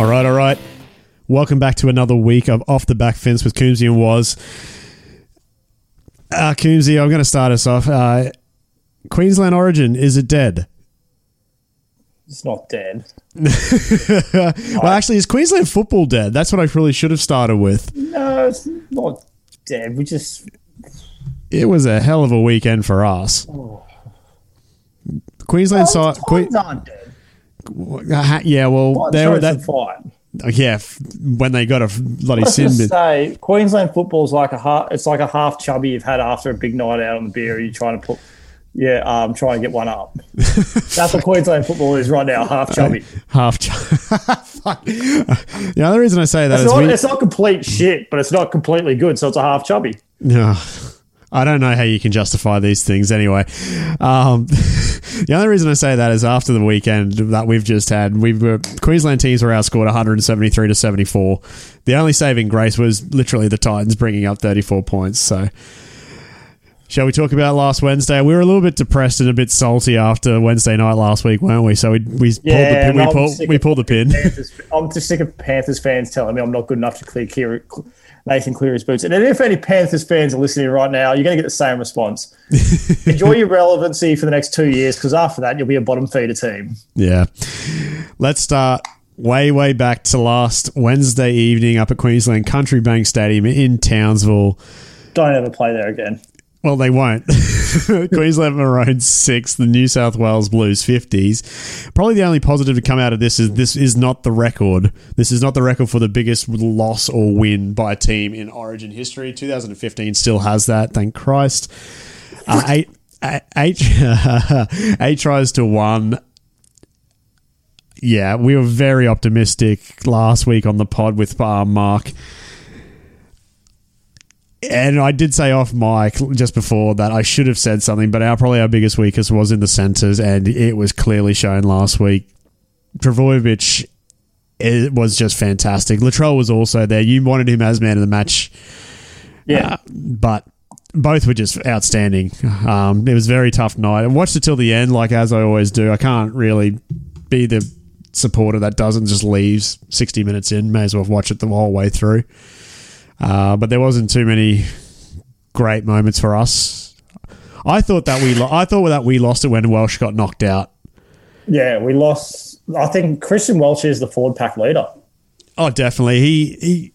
All right, all right. Welcome back to another week of Off the Back Fence with Coombsy and Was. Uh, Coombsy, I'm going to start us off. Uh, Queensland Origin, is it dead? It's not dead. well, actually, is Queensland football dead? That's what I really should have started with. No, it's not dead. We just It was a hell of a weekend for us. Queensland oh, saw. the Que- Titans aren't dead. uh, yeah, well, Titans they were that. fight. Yeah, when they got a bloody sin just say Queensland football's like a half. It's like a half chubby you've had after a big night out on the beer. You're trying to put, yeah, um, trying to get one up. That's what Queensland football is right now, half chubby. half. Ch- Fuck. The other reason I say that It's is not, we. it's not complete shit, but it's not completely good, so it's a half chubby. No, I don't know how you can justify these things anyway. Um, the only reason I say that is after the weekend that we've just had, we were Queensland teams were outscored 173 to 74. The only saving grace was literally the Titans bringing up 34 points. So. Shall we talk about last Wednesday? We were a little bit depressed and a bit salty after Wednesday night last week, weren't we? So we we Yeah, pulled the pin. We we pulled the pin. Panthers, I'm just sick of Panthers fans telling me I'm not good enough to clear, clear Nathan Cleary's boots. And if any Panthers fans are listening right now, you're going to get the same response. Enjoy your relevancy for the next two years, because after that, you'll be a bottom feeder team. Yeah. Let's start way, way back to last Wednesday evening up at Queensland Country Bank Stadium in Townsville. Don't ever play there again. Well, they won't. Queensland Maroons six, the New South Wales Blues fifties. Probably the only positive to come out of this is this is not the record. This is not the record for the biggest loss or win by a team in Origin history. 2015 still has that. Thank Christ. Uh, eight, eight, eight tries to one. Yeah, we were very optimistic last week on the pod with uh, Mark. And I did say off mic just before that I should have said something, but our probably our biggest weakness was in the centres, and it was clearly shown last week. Trbojevic it was just fantastic. Latrell was also there. You wanted him as man of the match, Yeah. uh, but both were just outstanding. Um, it was a very tough night. I watched it till the end, like as I always do. I can't really be the supporter that doesn't just leaves sixty minutes in. May as well watch it the whole way through. Uh, but there wasn't too many great moments for us. I thought that we, lo- I thought that we lost it when Welch got knocked out. yeah, we lost. I think Christian Welch is the forward pack leader. Oh, definitely. He he.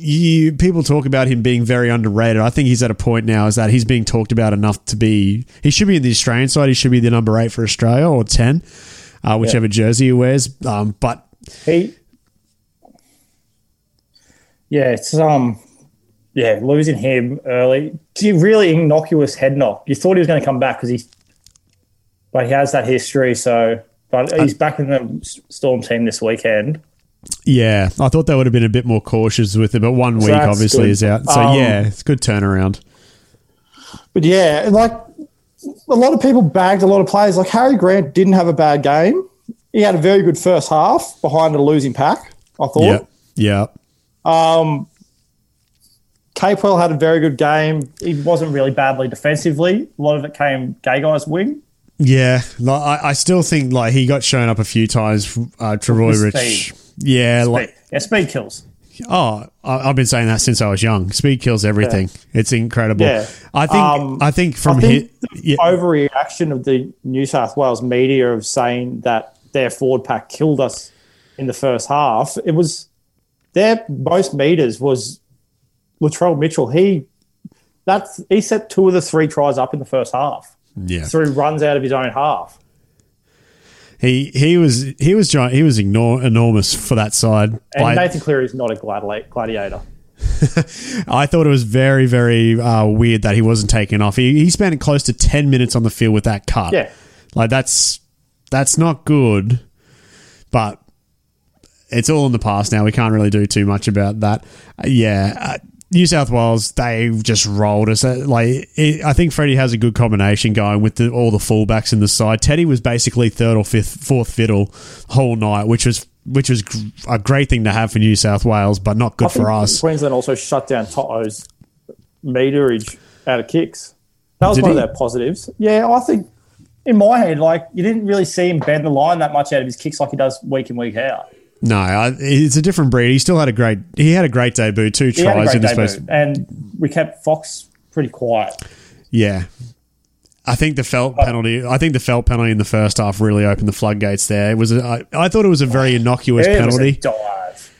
You, people talk about him being very underrated. I think he's at a point now is that he's being talked about enough to be. He should be in the Australian side. He should be the number eight for Australia or ten, uh, whichever jersey he wears. Um, but He, yeah, it's um, yeah, losing him early. Really innocuous head knock. You thought he was going to come back because he, but he has that history. So, but he's back in the Storm team this weekend. yeah, I thought they would have been a bit more cautious with it. But one week obviously good. is out. So Um, yeah, it's a good turnaround. But yeah, like a lot of people bagged a lot of players. Like Harry Grant didn't have a bad game. He had a very good first half behind a losing pack. I thought. Yeah, yeah. Um, Capewell had a very good game. He wasn't really badly defensively. A lot of it came Gagai's wing. Yeah, like, I, I still think like he got shown up a few times. Uh, Troy Rich, yeah, like Speed. Yeah, speed kills. oh, I, I've been saying that since I was young. Speed kills everything. It's incredible. Yeah. I think. Um, I think from I think hit, yeah, Overreaction of the New South Wales media of saying that their forward pack killed us in the first half. It was their most meters was Latrell Mitchell. He that's he set two of the three tries up in the first half yeah. through runs out of his own half. He he was he was giant. He was ignor- enormous for that side. And Like, Nathan Cleary is not a gladi- gladiator. I thought it was very very uh, weird that he wasn't taken off. He he spent close to ten minutes on the field with that cut. Yeah. like that's that's not good. But it's all in the past now. We can't really do too much about that. Uh, yeah. Uh, New South Wales, they just rolled us. Uh, Like it, I think Freddie has a good combination going with the, all the fullbacks in the side. Teddy was basically third or fifth, fourth fiddle whole night, which was which was gr- a great thing to have for New South Wales, but not good for us. Queensland also shut down Toto's meterage out of kicks. That was Did one he? of their positives. Yeah, I think in my head, like you didn't really see him bend the line that much out of his kicks like he does week in week out. No, I, it's a different breed. He still had a great. He had a great debut. Two He tries in the debut, space. and we kept Fox pretty quiet. Yeah. I think the felt uh, penalty. I think the felt penalty in the first half really opened the floodgates. There it was. A, I, I thought it was a very innocuous It penalty. dive.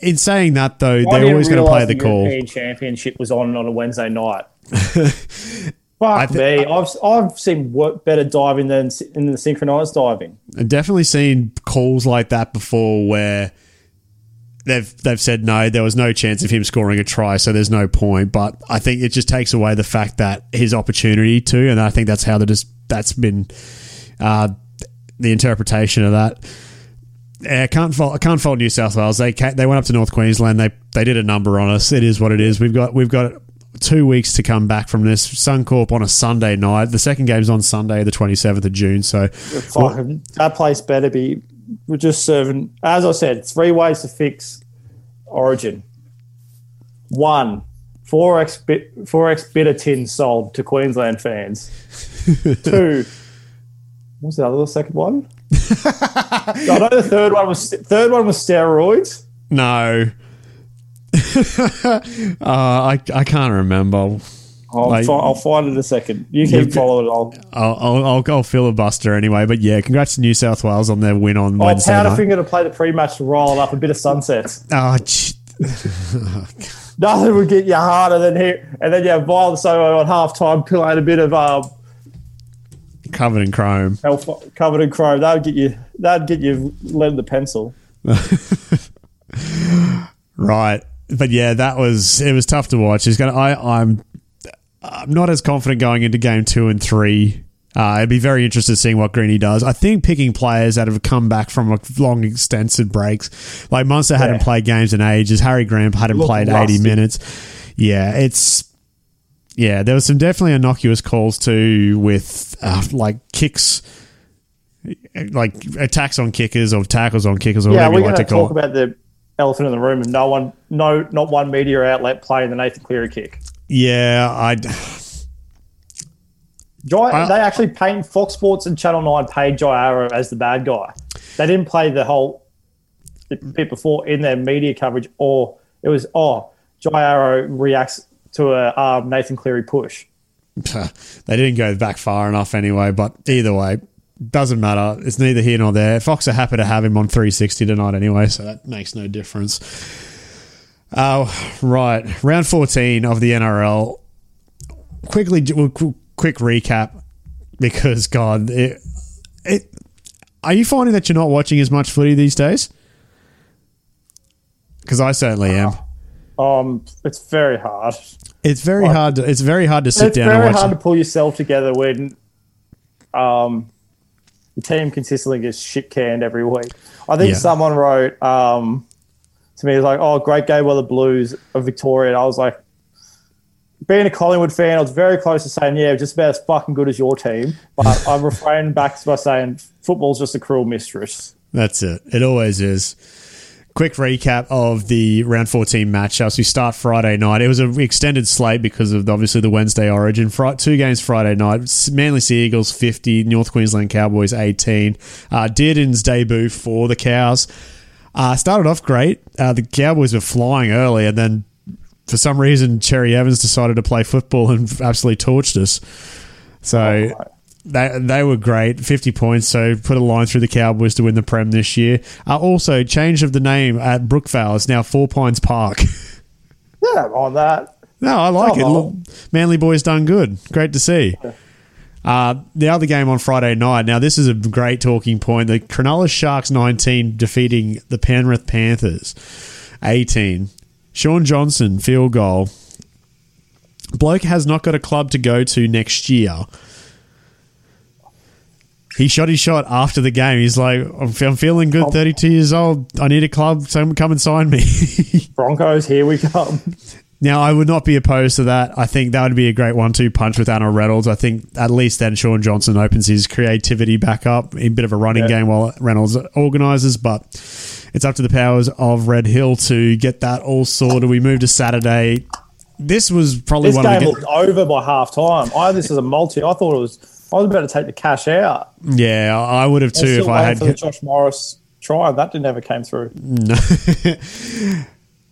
In saying that, though, I they're always going to play the call. European Championship was on on a Wednesday night. Fuck thi- me! I've I've seen work better diving than in the synchronized diving. I've definitely seen calls like that before where they've they've said no, there was no chance of him scoring a try, so there's no point. But I think it just takes away the fact that his opportunity to, and I think that's how that is that's been uh, the interpretation of that. Yeah, I can't fault I can't fault New South Wales. They they went up to North Queensland. They they did a number on us. It is what it is. We've got we've got two weeks to come back from this. Suncorp on a Sunday night. The second game's on Sunday, the twenty seventh of June. So that place better be. We're just serving. As I said, three ways to fix Origin. One, four x bit four x bitter tin sold to Queensland fans. Two. What's the other the second one? I know the third one was third one was steroids. No. uh, I I can't remember. I'll, Like- fi- I'll find it in a second. You keep following. I'll, I'll I'll, I'll filibuster anyway. But yeah, congrats to New South Wales on their win on I'll Wednesday night. finger to play the pre-match roll up a bit of sunsets. Oh, ch- Nothing would get you harder than here. And then you have Violent Soho on half time playing a bit of um, covered in chrome. Covered in chrome. That would get you. That'd get you lead the pencil. Right. But yeah, that was it was tough to watch. He's gonna I, I'm I'm not as confident going into game two and three. Uh, I'd be very interested in seeing what Greeny does. I think picking players that have come back from a long, extensive breaks, like Munster hadn't played games in ages. Harry Graham hadn't Look played rusty. eighty minutes. Yeah, it's yeah. There was some definitely innocuous calls too, with uh, like kicks, like attacks on kickers or tackles on kickers or Yeah, whatever you like to to call. talk about the elephant in the room, and no one, no, not one media outlet playing the Nathan Cleary kick. yeah, I. Jai, they actually paint Fox Sports and Channel Nine paid Jai Arrow as the bad guy. They didn't play the whole bit before in their media coverage, or it was oh Jai Arrow reacts to a um, Nathan Cleary push. they didn't go back far enough anyway. But either way, doesn't matter. It's neither here nor there. Fox are happy to have him on 360 tonight anyway, so that makes no difference. Uh, right, round 14 of the NRL. Quickly, we'll quick recap because God, it, it. Are you finding that you're not watching as much footy these days? Because I certainly am. Um, it's very hard. It's very hard. To, it's very hard to sit down. it's very hard to pull yourself together when um, the team consistently gets shit canned every week. I think Yeah. someone wrote um, to me, it was like, oh, great game by the Blues of Victoria. And I was like, being a Collingwood fan, I was very close to saying, yeah, just about as fucking good as your team. But I refrained back by saying, football's just a cruel mistress. That's it. It always is. Quick recap of the round 14 matchups. We start Friday night. It was an extended slate because of obviously the Wednesday origin. Two games Friday night. Manly Sea Eagles 50, North Queensland Cowboys 18. Uh, Dearden's debut for the Cows. Uh, started off great. Uh, the Cowboys were flying early, and then for some reason, Cherry Evans decided to play football and absolutely torched us. So they they were great, fifty points. So put a line through the Cowboys to win the Prem this year. Uh, also, change of the name at Brookvale is now Four Pines Park. Yeah, on that. no, I like it. Look, Manly boys done good. Great to see. Uh, the other game on Friday night. Now, this is a great talking point. The Cronulla Sharks 19 defeating the Penrith Panthers 18. Shaun Johnson, field goal. Bloke has not got a club to go to next year. He shot his shot after the game. He's like, I'm, I'm feeling good, 32 years old. I need a club. So come and sign me. Broncos, here we come. Now, I would not be opposed to that. I think that would be a great one-two punch with Adam Reynolds. I think at least then Shaun Johnson opens his creativity back up, in a bit of a running Yeah. game while Reynolds organises. But it's up to the powers of Red Hill to get that all sorted. We move to Saturday. This was probably This one game of the looked over by half time. I this is a multi. I thought it was. I was about to take the cash out. yeah. I would have I too if I had for the Josh Morris try. That didn't ever came through. No.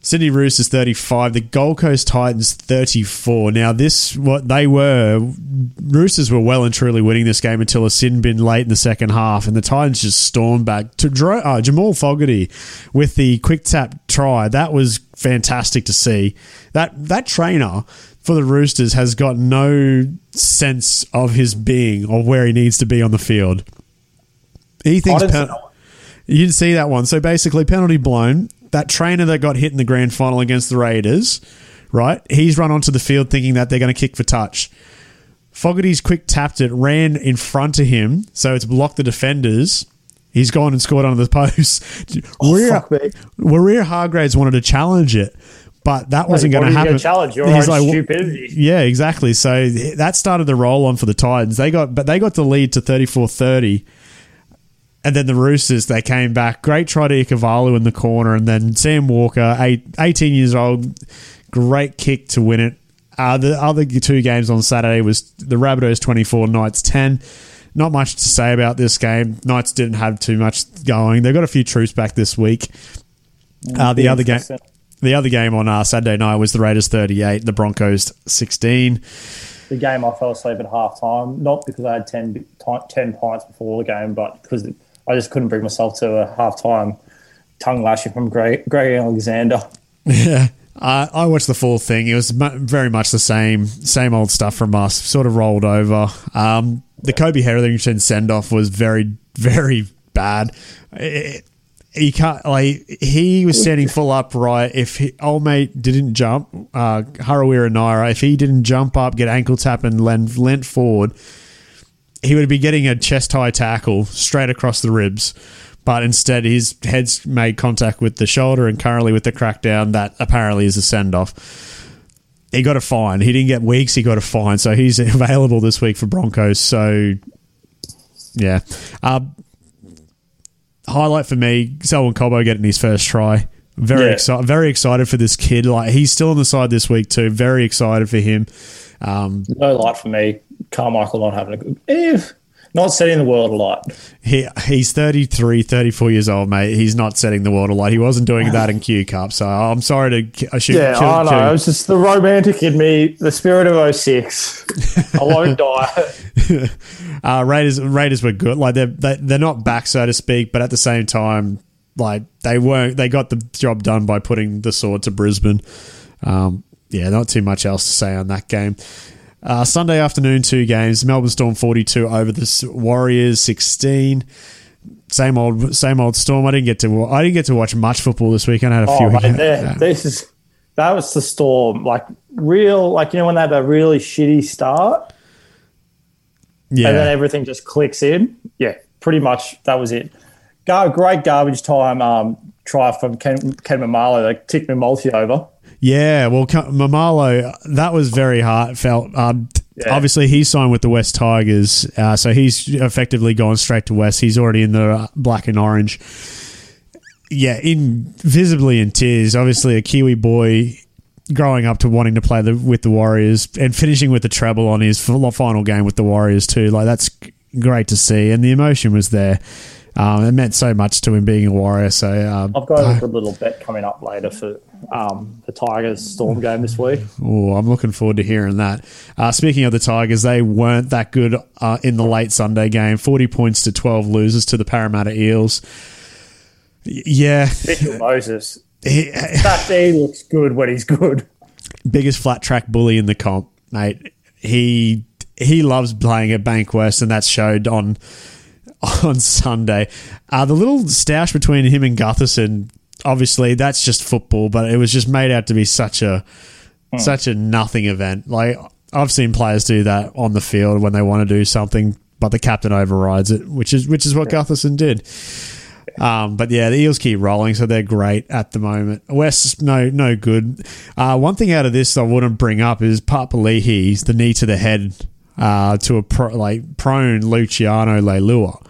Sydney Roosters 35, the Gold Coast Titans 34. Now, this, what they were, Roosters were well and truly winning this game until a sin bin late in the second half, and the Titans just stormed back. To draw, uh, Jamal Fogarty with the quick tap try, that was fantastic to see. That, that trainer for the Roosters has got no sense of his being or where he needs to be on the field. He thinks. Pen- see that one. you didn't see that one. So basically, penalty blown. That trainer that got hit in the grand final against the Raiders, right? He's run onto the field thinking that they're going to kick for touch. Fogarty's quick tapped it, ran in front of him, so it's blocked the defenders. He's gone and scored under the post. Oh, fuck me. Hargraves wanted to challenge it, but that wasn't going to are you gonna happen. challenge your He's own like, stupidity. yeah, exactly. So that started the roll on for the Titans. They got, but they got the lead to 34-30. And then the Roosters, they came back. Great try to Ikuvalu in the corner. And then Sam Walker, eight, 18 years old, great kick to win it. Uh, the other two games on Saturday was the Rabbitohs 24, Knights 10. Not much to say about this game. Knights didn't have too much going. They got a few troops back this week. Uh, the other game, the other game on uh, Saturday night was the Raiders 38, the Broncos 16. the game I fell asleep at half time, not because I had 10, 10 pints before the game, but because I just couldn't bring myself to a half time tongue lashing from Greg, Greg Alexander. Yeah. Uh, I watched the full thing. It was very much the same, same old stuff from us. Sort of rolled over. Um, the Kobe Hetherington send off was very, very bad. It, he can't like he was standing full upright. If he, old mate didn't jump, uh, Harawira-Naera, if he didn't jump up, get ankle tap and lent, lent forward, he would be getting a chest high tackle straight across the ribs. But instead, his head's made contact with the shoulder and currently with the crackdown that apparently is a send off. He got a fine. He didn't get weeks, he got a fine. So he's available this week for Broncos. So, yeah. Uh, highlight for me Selwyn Cobbo getting his first try. Very Yeah. excited. Very excited for this kid. Like he's still on the side this week too. Very excited for him. Um, No light for me. Carmichael not having a good. Eh, not setting the world alight. he he's 33, 34 years old, mate. He's not setting the world alight. He wasn't doing that in Q Cup. So I'm sorry to should Yeah, kill, I know. kill- was just the romantic in me, the spirit of 06. I won't die. Uh, Raiders Raiders were good. Like they're they, they're not back, so to speak, but at the same time, like they weren't. They got the job done by putting the sword to Brisbane. Um, yeah, not too much else to say on that game. Uh, Sunday afternoon, two games. Melbourne Storm forty two over the Warriors sixteen. Same old, same old Storm. I didn't get to. I didn't get to watch much football this weekend. I had a few. Oh, mate, weekend- this is that was the storm. Like real, like you know when they had a really shitty start, yeah, and then everything just clicks in. Yeah, pretty much that was it. Gar- great garbage time um, try from Ken, Ken Maumalo. They ticked me multi over. Yeah, well, Maumalo, that was very heartfelt. Um, Yeah. Obviously, he signed with the West Tigers, uh, so he's effectively gone straight to West. He's already in the uh, black and orange. Yeah, in visibly in tears. Obviously, a Kiwi boy growing up to wanting to play the, with the Warriors and finishing with the treble on his final game with the Warriors too. Like that's great to see, and the emotion was there. Um, it meant so much to him being a Warrior. So um, I've got a good little bet coming up later for um, the Tigers Storm game this week. Oh, I'm looking forward to hearing that. Uh, speaking of the Tigers, they weren't that good uh, in the late Sunday game. 40 points to 12 losers to the Parramatta Eels. Yeah, Mitchell Moses. he, That D looks good when he's good. biggest flat track bully in the comp, mate. He he loves playing at Bankwest, and that's showed on on Sunday. Uh, the little stoush between him and Gutherson, obviously, that's just football, but it was just made out to be such a such a nothing event. Like I've seen players do that on the field when they want to do something, but the captain overrides it, which is which is what Gutherson did. Um, but yeah, the Eels keep rolling, so they're great at the moment. West, no, no good. Uh, one thing out of this I wouldn't bring up is Papali'i's the knee to the head uh, to a pro, like prone Luciano Leilua.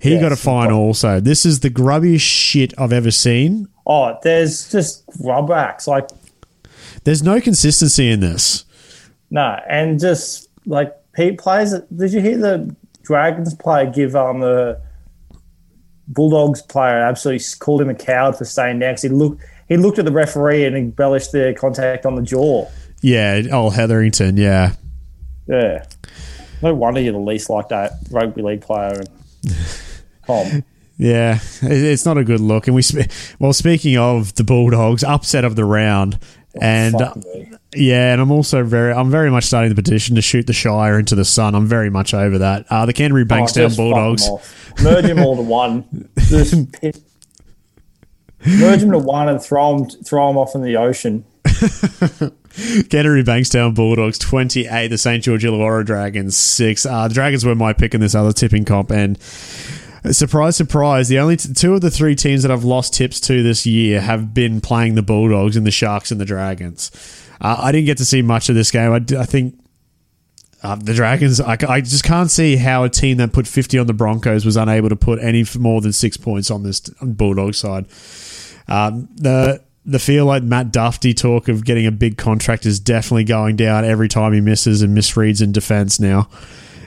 He Yes. got a fine also. This is the grubbiest shit I've ever seen. Oh, there's just rubbacks. Like, There's no consistency in this. no. And just like Pete plays, did you hear the Dragons player give um the Bulldogs player absolutely called him a coward for staying next. He looked he looked at the referee and embellished the contact on the jaw. Yeah, old Hetherington. Yeah, Yeah. No wonder you're the least like that rugby league player. And Tom. yeah. It's not a good look. And we, sp- well, speaking of the Bulldogs, upset of the round, and Fuck me. yeah, and I'm also very, I'm very much starting the petition to shoot the Shire into the sun. I'm very much over that. Uh, the Canterbury Oh, Bankstown fuck Bulldogs. Merge them all to one. Merge them to one and throw them, throw them off in the ocean. Canterbury Bankstown Bulldogs 28, the St. George Illawarra Dragons 6. Uh, the Dragons were my pick in this other tipping comp, and surprise, surprise, the only t- two of the three teams that I've lost tips to this year have been playing the Bulldogs and the Sharks and the Dragons. Uh, I didn't get to see much of this game. I, d- I think uh, the Dragons, I, just can't see how a team that put 50 on the Broncos was unable to put any more than six points on this Bulldog side. Um, the the feel like Matt Duffy talk of getting a big contract is definitely going down every time he misses and misreads in defense now.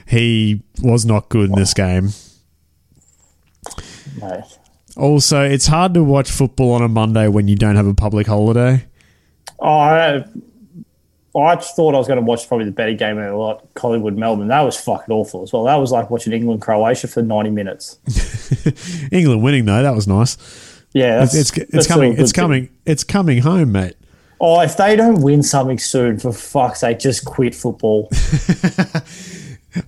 He was not good in this game. Also, it's hard to watch football on a Monday when you don't have a public holiday. Oh, I, I thought I was going to watch probably the better game of a lot, Collingwood Melbourne. That was fucking awful as well. That was like watching England Croatia for ninety minutes. England winning though, that was nice. Yeah, It's that's, it's, it's that's still a coming. It's thing. coming. It's coming home, mate. Oh, if they don't win something soon, for fuck's sake, just quit football.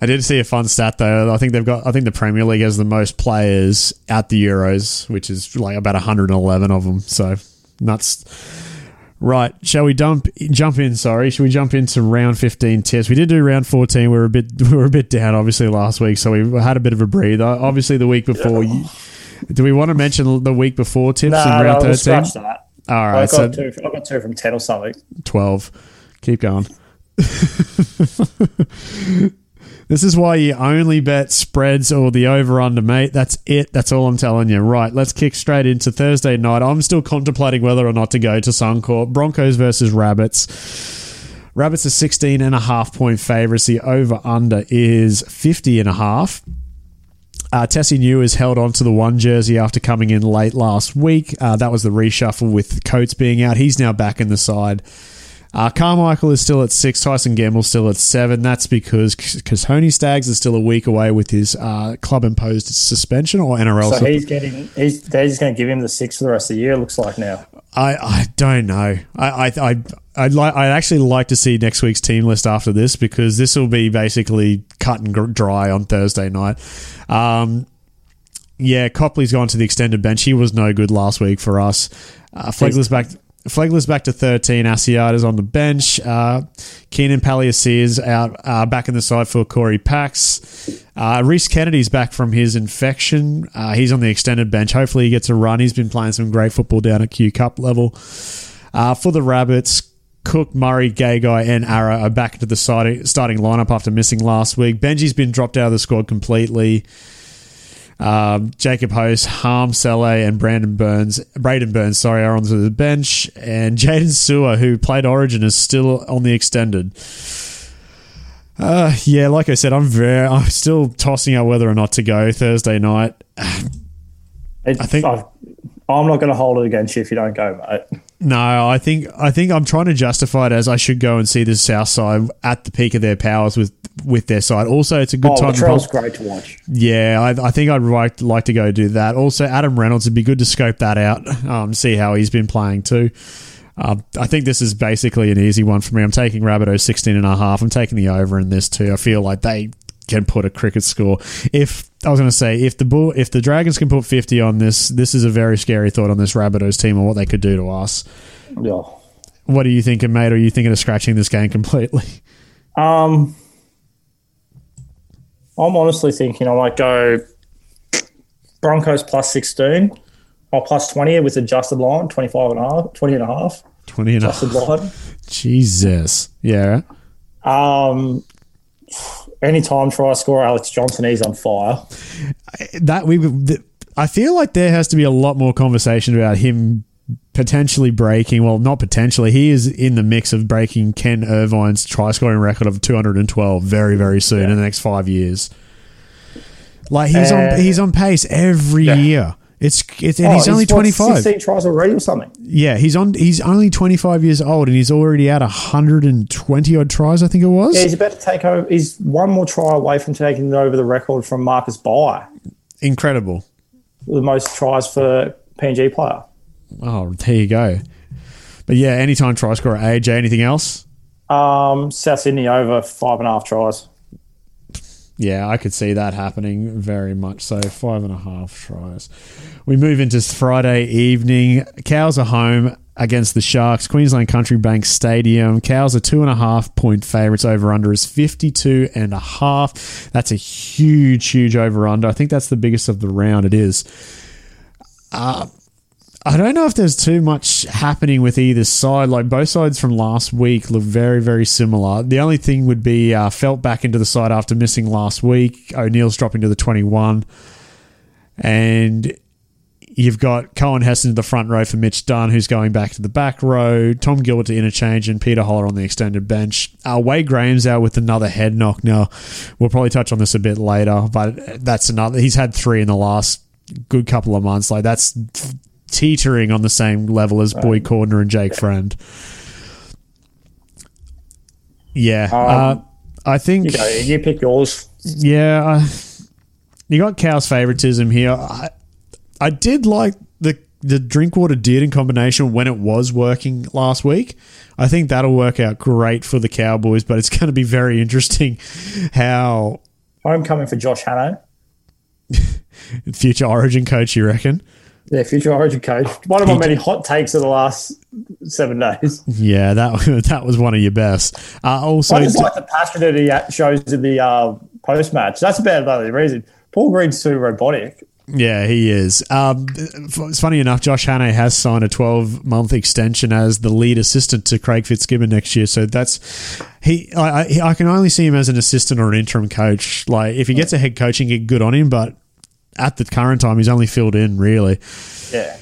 I did see a fun stat though. I think they've got. I think the Premier League has the most players at the Euros, which is like about 111 of them. So nuts. Right, shall we dump jump in? Sorry, should we jump into round 15 tips? We did do round 14. We were a bit we were a bit down obviously last week, so we had a bit of a breather. Obviously, the week before. You, do we want to mention the week before tips nah, in no, round we'll 13? scratch that. All I right, so two, I got two from 10 or something. 12. Keep going. this is why you only bet spreads or the over under, mate. That's it. That's all I'm telling you. Right, let's kick straight into Thursday night. I'm still contemplating whether or not to go to Suncorp. Broncos versus Rabbits. Rabbits are 16 and a half point favourites. The over under is 50 and a half. Uh, Tesi Niu has held on to the one jersey after coming in late last week. Uh, that was the reshuffle with Coates being out. He's now back in the side. Uh, Carmichael is still at six. Tyson Gamble's still at seven. That's because because Honey Staggs is still a week away with his uh, club imposed suspension or NRL. So he's getting, he's, they're just going to give him the six for the rest of the year, it looks like now. I, I don't know. I I I I'd like I'd actually like to see next week's team list after this because this will be basically cut and dry on Thursday night. Um, yeah, Copley's gone to the extended bench. He was no good last week for us. Uh, Flegler's back. Flegler's back to 13. Asiata's on the bench. Uh, Keenan Palasia's out uh, back in the side for Corey Pax. Uh, Rhys Kennedy's back from his infection. Uh, he's on the extended bench. Hopefully, he gets a run. He's been playing some great football down at Q Cup level. Uh, for the Rabbits, Cook, Murray, Gagai, and Arrow are back into the starting lineup after missing last week. Benji's been dropped out of the squad completely. Um, Jacob Host, Harm Saleh, and Brandon Burns, Braidon Burns, sorry, are onto the bench, and Jaydn Su'A, who played Origin, is still on the extended. Uh, yeah, like I said, I'm very, I'm still tossing out whether or not to go Thursday night. It, I think- I, I'm not going to hold it against you if you don't go, mate. No, I think I think I'm trying to justify it as I should go and see the South Side at the peak of their powers with with their side. Also, it's a good Oh, time. to Latrell's great to watch. Yeah, I, I think I'd like, like to go do that. Also, Adam Reynolds, it'd be good to scope that out, um, see how he's been playing too. Um, I think this is basically an easy one for me. I'm taking Rabbitohs 16 and a half. I'm taking the over in this too. I feel like they can put a cricket score. If I was going to say if the bull, if the Dragons can put 50 on this, this is a very scary thought on this Rabbitohs team and what they could do to us. Yeah. What are you thinking, mate? Are you thinking of scratching this game completely? Um, I'm honestly thinking I might go Broncos plus 16 or plus 20 with adjusted line, 25 and a half, 20 and a half 20 and a adjusted line. Jesus. Yeah. Um, anytime try to score Alex Johnston, he's on fire. that we I feel like there has to be a lot more conversation about him potentially breaking well not potentially he is in the mix of breaking Ken Irvine's try scoring record of 212 very very soon in the next 5 years Like he's Uh, on he's on pace every yeah. year. It's it's and Oh, he's only twenty five. 16 tries already or something. Yeah, he's on. He's only twenty five years old, and he's already at hundred and twenty odd tries. I think it was. Yeah, he's about to take over. He's one more try away from taking over the record from Marcus Bai, Incredible. the most tries for PNG player. Oh, there you go. But yeah, anytime try scorer AJ. Anything else? Um, South Sydney over five and a half tries. Yeah, I could see that happening very much so. Five and a half tries. We move into Friday evening. Cows are home against the Sharks, Queensland Country Bank Stadium. Cows are two and a half point favourites. Over under is 52 and a half. That's a huge, huge over under. I think that's the biggest of the round. It is. Uh, I don't know if there's too much happening with either side. Like both sides from last week look very, very similar. The only thing would be uh, Felt back into the side after missing last week. O'Neill's dropping to the 21. And you've got Cohen Heston to the front row for Mitch Dunn, who's going back to the back row. Tom Gilbert to interchange, and Peter Hola on the extended bench. Uh, Wade Graham's out with another head knock. Now, we'll probably touch on this a bit later, but that's another. He's had three in the last good couple of months. Like that's teetering on the same level as Boyd Cordner and Jake Friend. Yeah, uh, I think. You go, you pick yours. Yeah, I, you got Cow's favoritism here. I, I did like the the Drinkwater did in combination when it was working last week. I think that'll work out great for the Cowboys, but it's going to be very interesting how Homecoming for Josh Hannay. future Origin coach. You reckon? Yeah, future Origin coach. One of my many hot takes of the last seven days. Yeah, that that was one of your best. Uh, also, I just like the passion that he shows in the uh, post match. That's about the only reason. Paul Green's too robotic. Yeah, he is. Um, it's funny enough, Josh Hannay has signed a 12 month extension as the lead assistant to Craig Fitzgibbon next year. So that's he. I, I, I can only see him as an assistant or an interim coach. Like if he gets a head coaching gig, good on him. But at the current time, he's only filled in really. Yeah.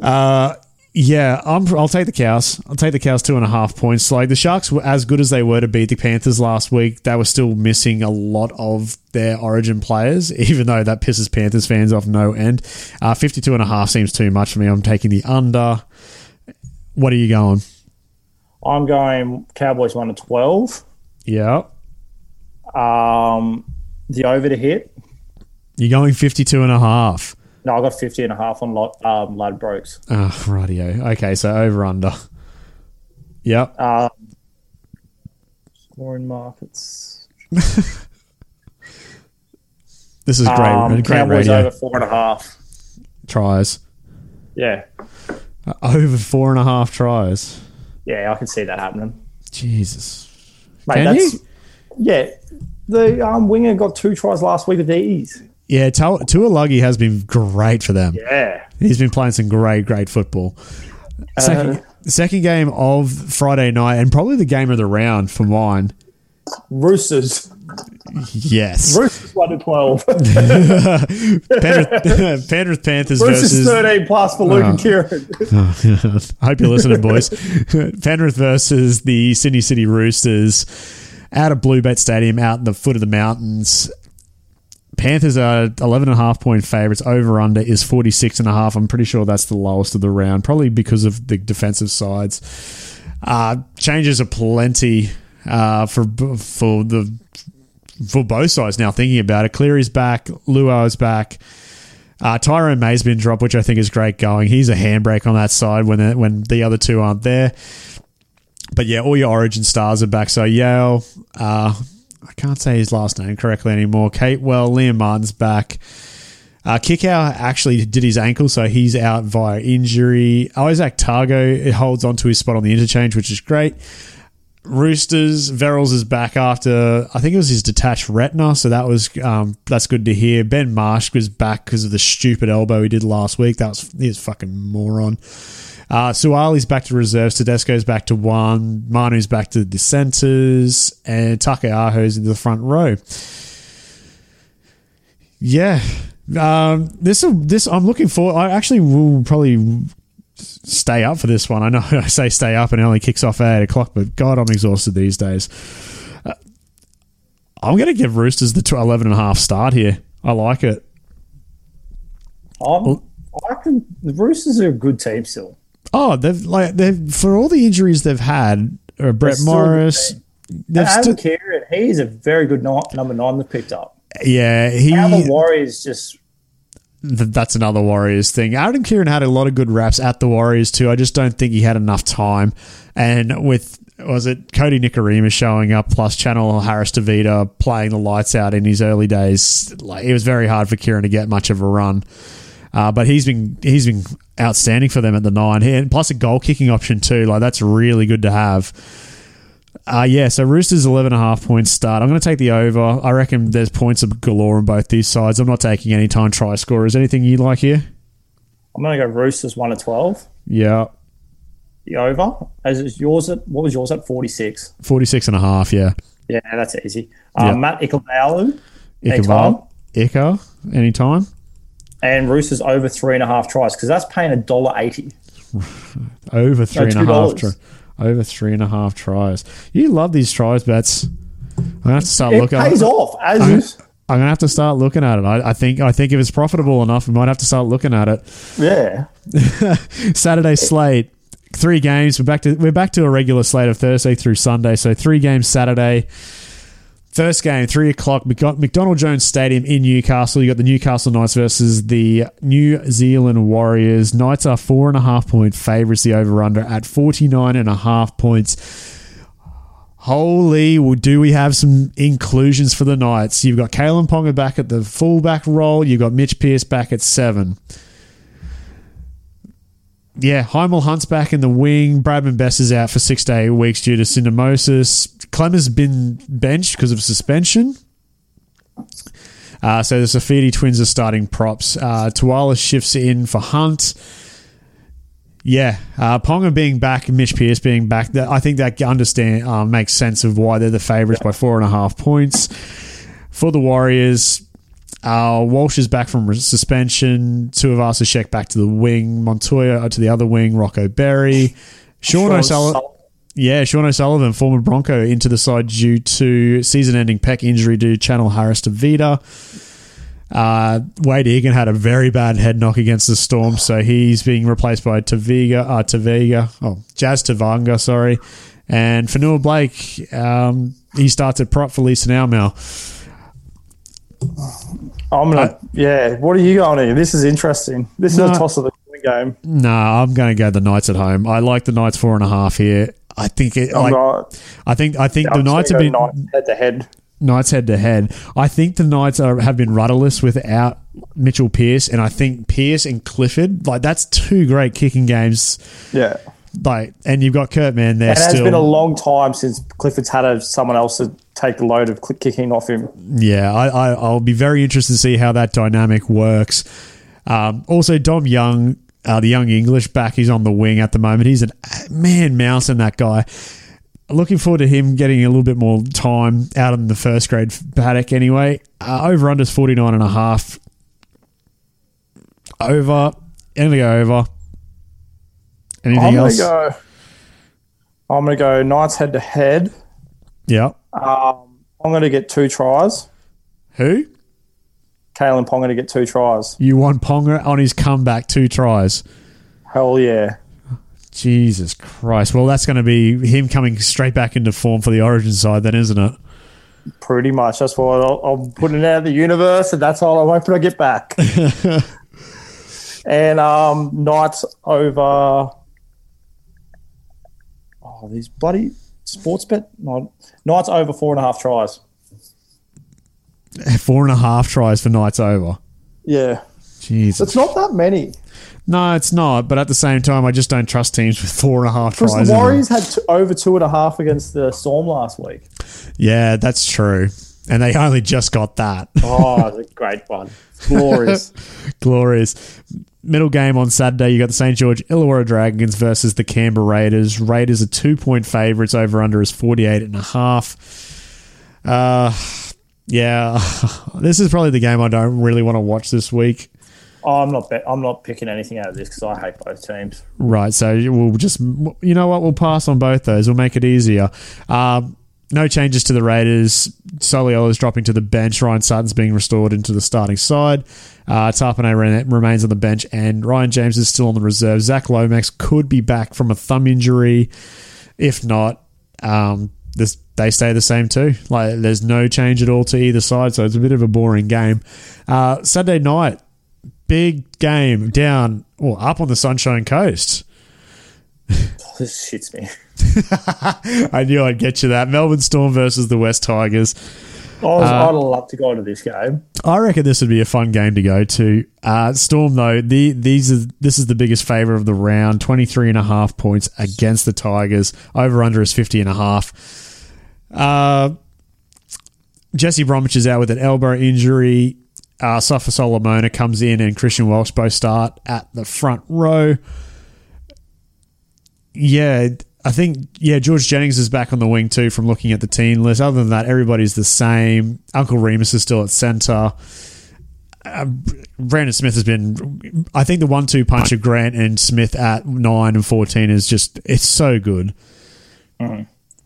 Uh, yeah, I'm, I'll take the cows. I'll take the cows two and a half points. Like the Sharks were as good as they were to beat the Panthers last week. They were still missing a lot of their origin players, even though that pisses Panthers fans off no end. Uh, 52 and a half seems too much for me. I'm taking the under. What are you going? I'm going Cowboys 1 to 12. Yeah. Um, the over to hit. You're going 52 and a half. No, I got 50 and a half on lot, um, Ladbrokes. Oh, radio. Okay, so over under. Yep. Um, scoring markets. This is great. Um, great Cowboys radio. over four and a half. Tries. Yeah. Uh, Over four and a half tries. Yeah, I can see that happening. Jesus. Mate, Can that's, you? Yeah. The um, winger got two tries last week with ease. Yeah, Taulagi has been great for them. Yeah. He's been playing some great, great football. Second, Uh, second game of Friday night, and probably the game of the round for mine. Roosters. Yes. Roosters 1 to 12. Penrith, Penrith Panthers Roosters versus. 13 plus for Luke and Kieran. I hope you're listening, boys. Penrith versus the Sydney City Roosters out of Bluebet Stadium, out in the foot of the mountains. Panthers are 11 and a half point favorites. Over under is 46 and a half. I'm pretty sure that's the lowest of the round, probably because of the defensive sides. Uh, changes are plenty uh, for for the for both sides now. Thinking about it, Cleary's back, Luai is back. Uh, Tyrone May's been dropped, which I think is great going. He's a handbrake on that side when the, when the other two aren't there. But yeah, all your Origin stars are back. So Yale, uh, I can't say his last name correctly anymore. Kate Well, Liam Martin's back. Uh, Kikau actually did his ankle, so he's out via injury. Izack Tago holds on to his spot on the interchange, which is great. Roosters, Verrills is back after I think it was his detached retina, so that was um, that's good to hear. Ben Marsh was back because of the stupid elbow he did last week. That was he was fucking moron. Uh, Suali's back to reserves. Tedesco's back to one. Manu's back to the centres, and Taukeiaho's into the front row. Yeah, um, this this I'm looking for. I actually will probably stay up for this one. I know I say stay up and it only kicks off at eight o'clock, but God, I'm exhausted these days. Uh, I'm going to give Roosters the 11 and a half start here. I like it. I'm, I reckon the Roosters are a good team still. Oh, they've like they've for all the injuries they've had. Uh, Brett still a good Morris. They've Adam still, Keighran, he's a very good ni- number nine they've picked up. yeah, he. How the Warriors just th- that's another Warriors thing. Adam Keighran had a lot of good raps at the Warriors too. I just don't think he had enough time. And with was it Kodi Nikorima showing up plus Chanel Harris-Tavita playing the lights out in his early days, like it was very hard for Keighran to get much of a run. Uh, but he's been he's been outstanding for them at the nine, He- and plus a goal kicking option too. Like that's really good to have. Uh, yeah, so Roosters 11 and a half points start. I'm going to take the over. I reckon there's points of galore on both these sides. I'm not taking any time try scorers. Anything you like here? I'm going to go Roosters one to twelve. Yeah, The over. As is yours at what was yours at forty six? 46 and a half, yeah. Yeah, that's easy. Um, Yeah. Matt Ikubalu Ikaval, Ika, anytime? And Roosters over three and a half tries because that's paying a dollar eighty. Over three and a half. $2. Tri- over three and a half tries. You love these tries bets. I'm gonna have to start It looking. pays off as I'm, is. I'm gonna have to start looking at it. I, I think. I think if it's profitable enough, we might have to start looking at it. Yeah. Saturday slate, three games. We're back to we're back to a regular slate of Thursday through Sunday. So three games Saturday. First game, three o'clock, McDonald Jones Stadium in Newcastle. You got the Newcastle Knights versus the New Zealand Warriors. Knights are four and a half point favourites. The over under at 49 and a half points. Holy, well, do we have some inclusions for the Knights? You've got Kalyn Ponga back at the fullback role. You've got Mitch Pearce back at seven. Yeah, Hymel Hunt's back in the wing. Bradman Best is out for six to eight weeks due to syndesmosis. Clem has been benched because of suspension. Uh, so the Saifiti twins are starting props. Uh, Tuala shifts in for Hunt. Yeah, uh, Ponga being back, Mitch Pearce being back. That I think that understand uh, makes sense of why they're the favourites by four and a half points for the Warriors. Uh, Walsh is back from suspension. Two of Tuivasa-Sheck back to the wing. Montoya to the other wing. Rocco Berry. Sean O'Sullivan. Yeah, Sean O'Sullivan, former Bronco, into the side due to season-ending pec injury due to Chanel Harris-Tavita. Uh, Wayde Egan had a very bad head knock against the Storm, so he's being replaced by Taviga, uh, Taviga, oh, Jazz Tevaga, sorry. And Fonua-Blake, um, he starts at prop for Lisa Naumel. I'm gonna. yeah. What are you going here? This is interesting. This is a toss of the coin game. No, I'm going to go the Knights at home. I like the Knights four and a half here. I think it. Like, not. I think I think the Knights have been head to head. Knights head to head. I think the Knights are, have been rudderless without Mitchell Pearce, and I think Pearce and Clifford, like that's two great kicking games. Yeah. Like, and you've got Kurt Mann there And it's been a long time since Clifford's had a, someone else to take the load of kicking off him. yeah, I, I, I'll be very interested to see how that dynamic works. Um, also, Dom Young, uh, the young English back, he's on the wing at the moment. He's a man mouse in that guy. Looking forward to him getting a little bit more time out in the first grade paddock anyway. Uh, over unders 49 and a half. Over. I'm going to go over. Anything I'm else? gonna go. I'm gonna go Knights head to head. Yeah. Um, I'm gonna get two tries. Who? Kalyn Ponga to get two tries. You want Ponga on his comeback, two tries. Hell yeah. Jesus Christ. Well, that's going to be him coming straight back into form for the Origin side, then, isn't it? Pretty much. That's what I'll, I'm putting out of the universe, and that's all I'm hoping I get back. and um, Knights over. Oh, these bloody sports bet. Knights over four and a half tries. Four and a half tries for Knights over. Yeah. Jesus. It's not that many. No, it's not. But at the same time, I just don't trust teams with four and a half tries. Because the. Warriors had two, over two and a half against the Storm last week. Yeah, that's true. And they only just got that. Oh, it's a great one. Glorious. Glorious. Middle game on Saturday, you got the St. George Illawarra Dragons versus the Canberra Raiders. Raiders are two point favourites. Over under is 48 and a half. Uh, yeah, this is probably the game I don't really want to watch this week. Oh, I'm not. Bet- I'm not picking anything out of this because I hate both teams. Right, so we'll just, you know what, we'll pass on both those. We'll make it easier. Um, no changes to the Raiders. Soliola's dropping to the bench. Ryan Sutton's being restored into the starting side. Uh, re- remains on the bench, and Ryan James is still on the reserve. Zac Lomax could be back from a thumb injury. If not, um, this, they stay the same too. Like there's no change at all to either side, so it's a bit of a boring game. Uh, Saturday night, big game down or up on the Sunshine Coast. This shits me. I knew I'd get you that. Melbourne Storm versus the West Tigers. I was, Uh, I'd love to go to this game. I reckon this would be a fun game to go to. Uh, Storm though, the, these are this is the biggest favour of the round. 23 and a half points against the Tigers. Over under is 50 and a half. Uh, Jesse Bromwich is out with an elbow injury. Uh, Safa Solomona comes in and Christian Welch both start at the front row. Yeah, I think yeah George Jennings is back on the wing too. From looking at the team list, other than that, everybody's the same. Uncle Remus is still at centre. Uh, Brandon Smith has been. I think the one-two punch of Grant and Smith at nine and fourteen is just it's so good.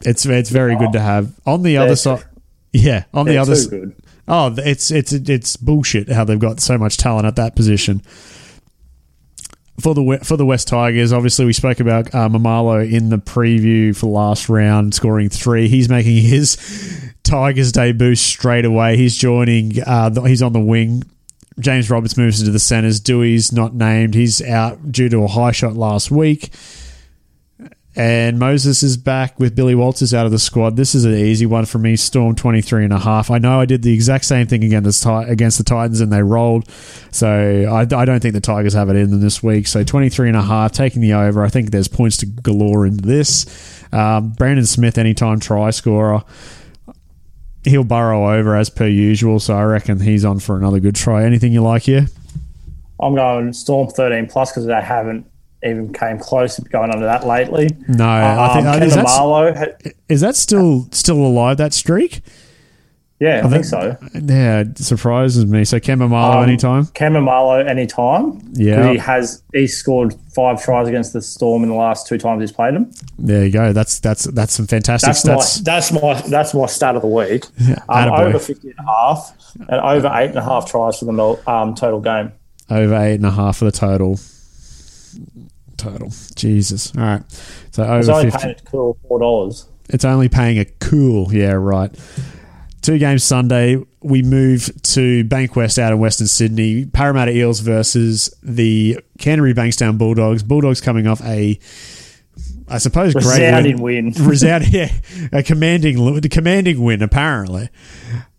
It's it's very good to have on the other side. Yeah, on the other too s- good. Oh, it's it's it's bullshit how they've got so much talent at that position. For the for the West Tigers, obviously we spoke about uh, Maumalo in the preview for last round, scoring three. He's making his Tigers debut straight away. He's joining. Uh, he's on the wing. James Roberts moves into the centres. Doueihi's not named. He's out due to a high shot last week. And Moses is back with Billy Walters out of the squad. This is an easy one for me. Storm 23 and a half. I know I did the exact same thing against against the Titans and they rolled. So I, I don't think the Tigers have it in them this week. So 23 and a half, taking the over. I think there's points to galore in this. Um, Brandon Smith, anytime try scorer. He'll burrow over as per usual. So I reckon he's on for another good try. Anything you like here? I'm going Storm 13 plus because they haven't even came close to going under that lately. No, I think um, is, that, Marlowe, is that still still alive? That streak? yeah, I, think so. Yeah, it surprises me. So Kemba Marlowe Um, anytime? Cameron Marlowe anytime. Yeah. he has he's scored five tries against the Storm in the last two times he's played them. There you go. That's that's that's some fantastic That's my stats. that's my that's my stat of the week. Um, over 50 and a half and over eight and a half tries for the um, total game. Over eight and a half for the total. Total. Jesus. All right. So It's over only fifty. paying a cool four dollars. It's only paying a cool. Yeah, right. Two games Sunday. We move to Bankwest out in Western Sydney. Parramatta Eels versus the Canterbury Bankstown Bulldogs. Bulldogs coming off a, I suppose, great win. Resounding win. resounding, yeah, a commanding, commanding win apparently.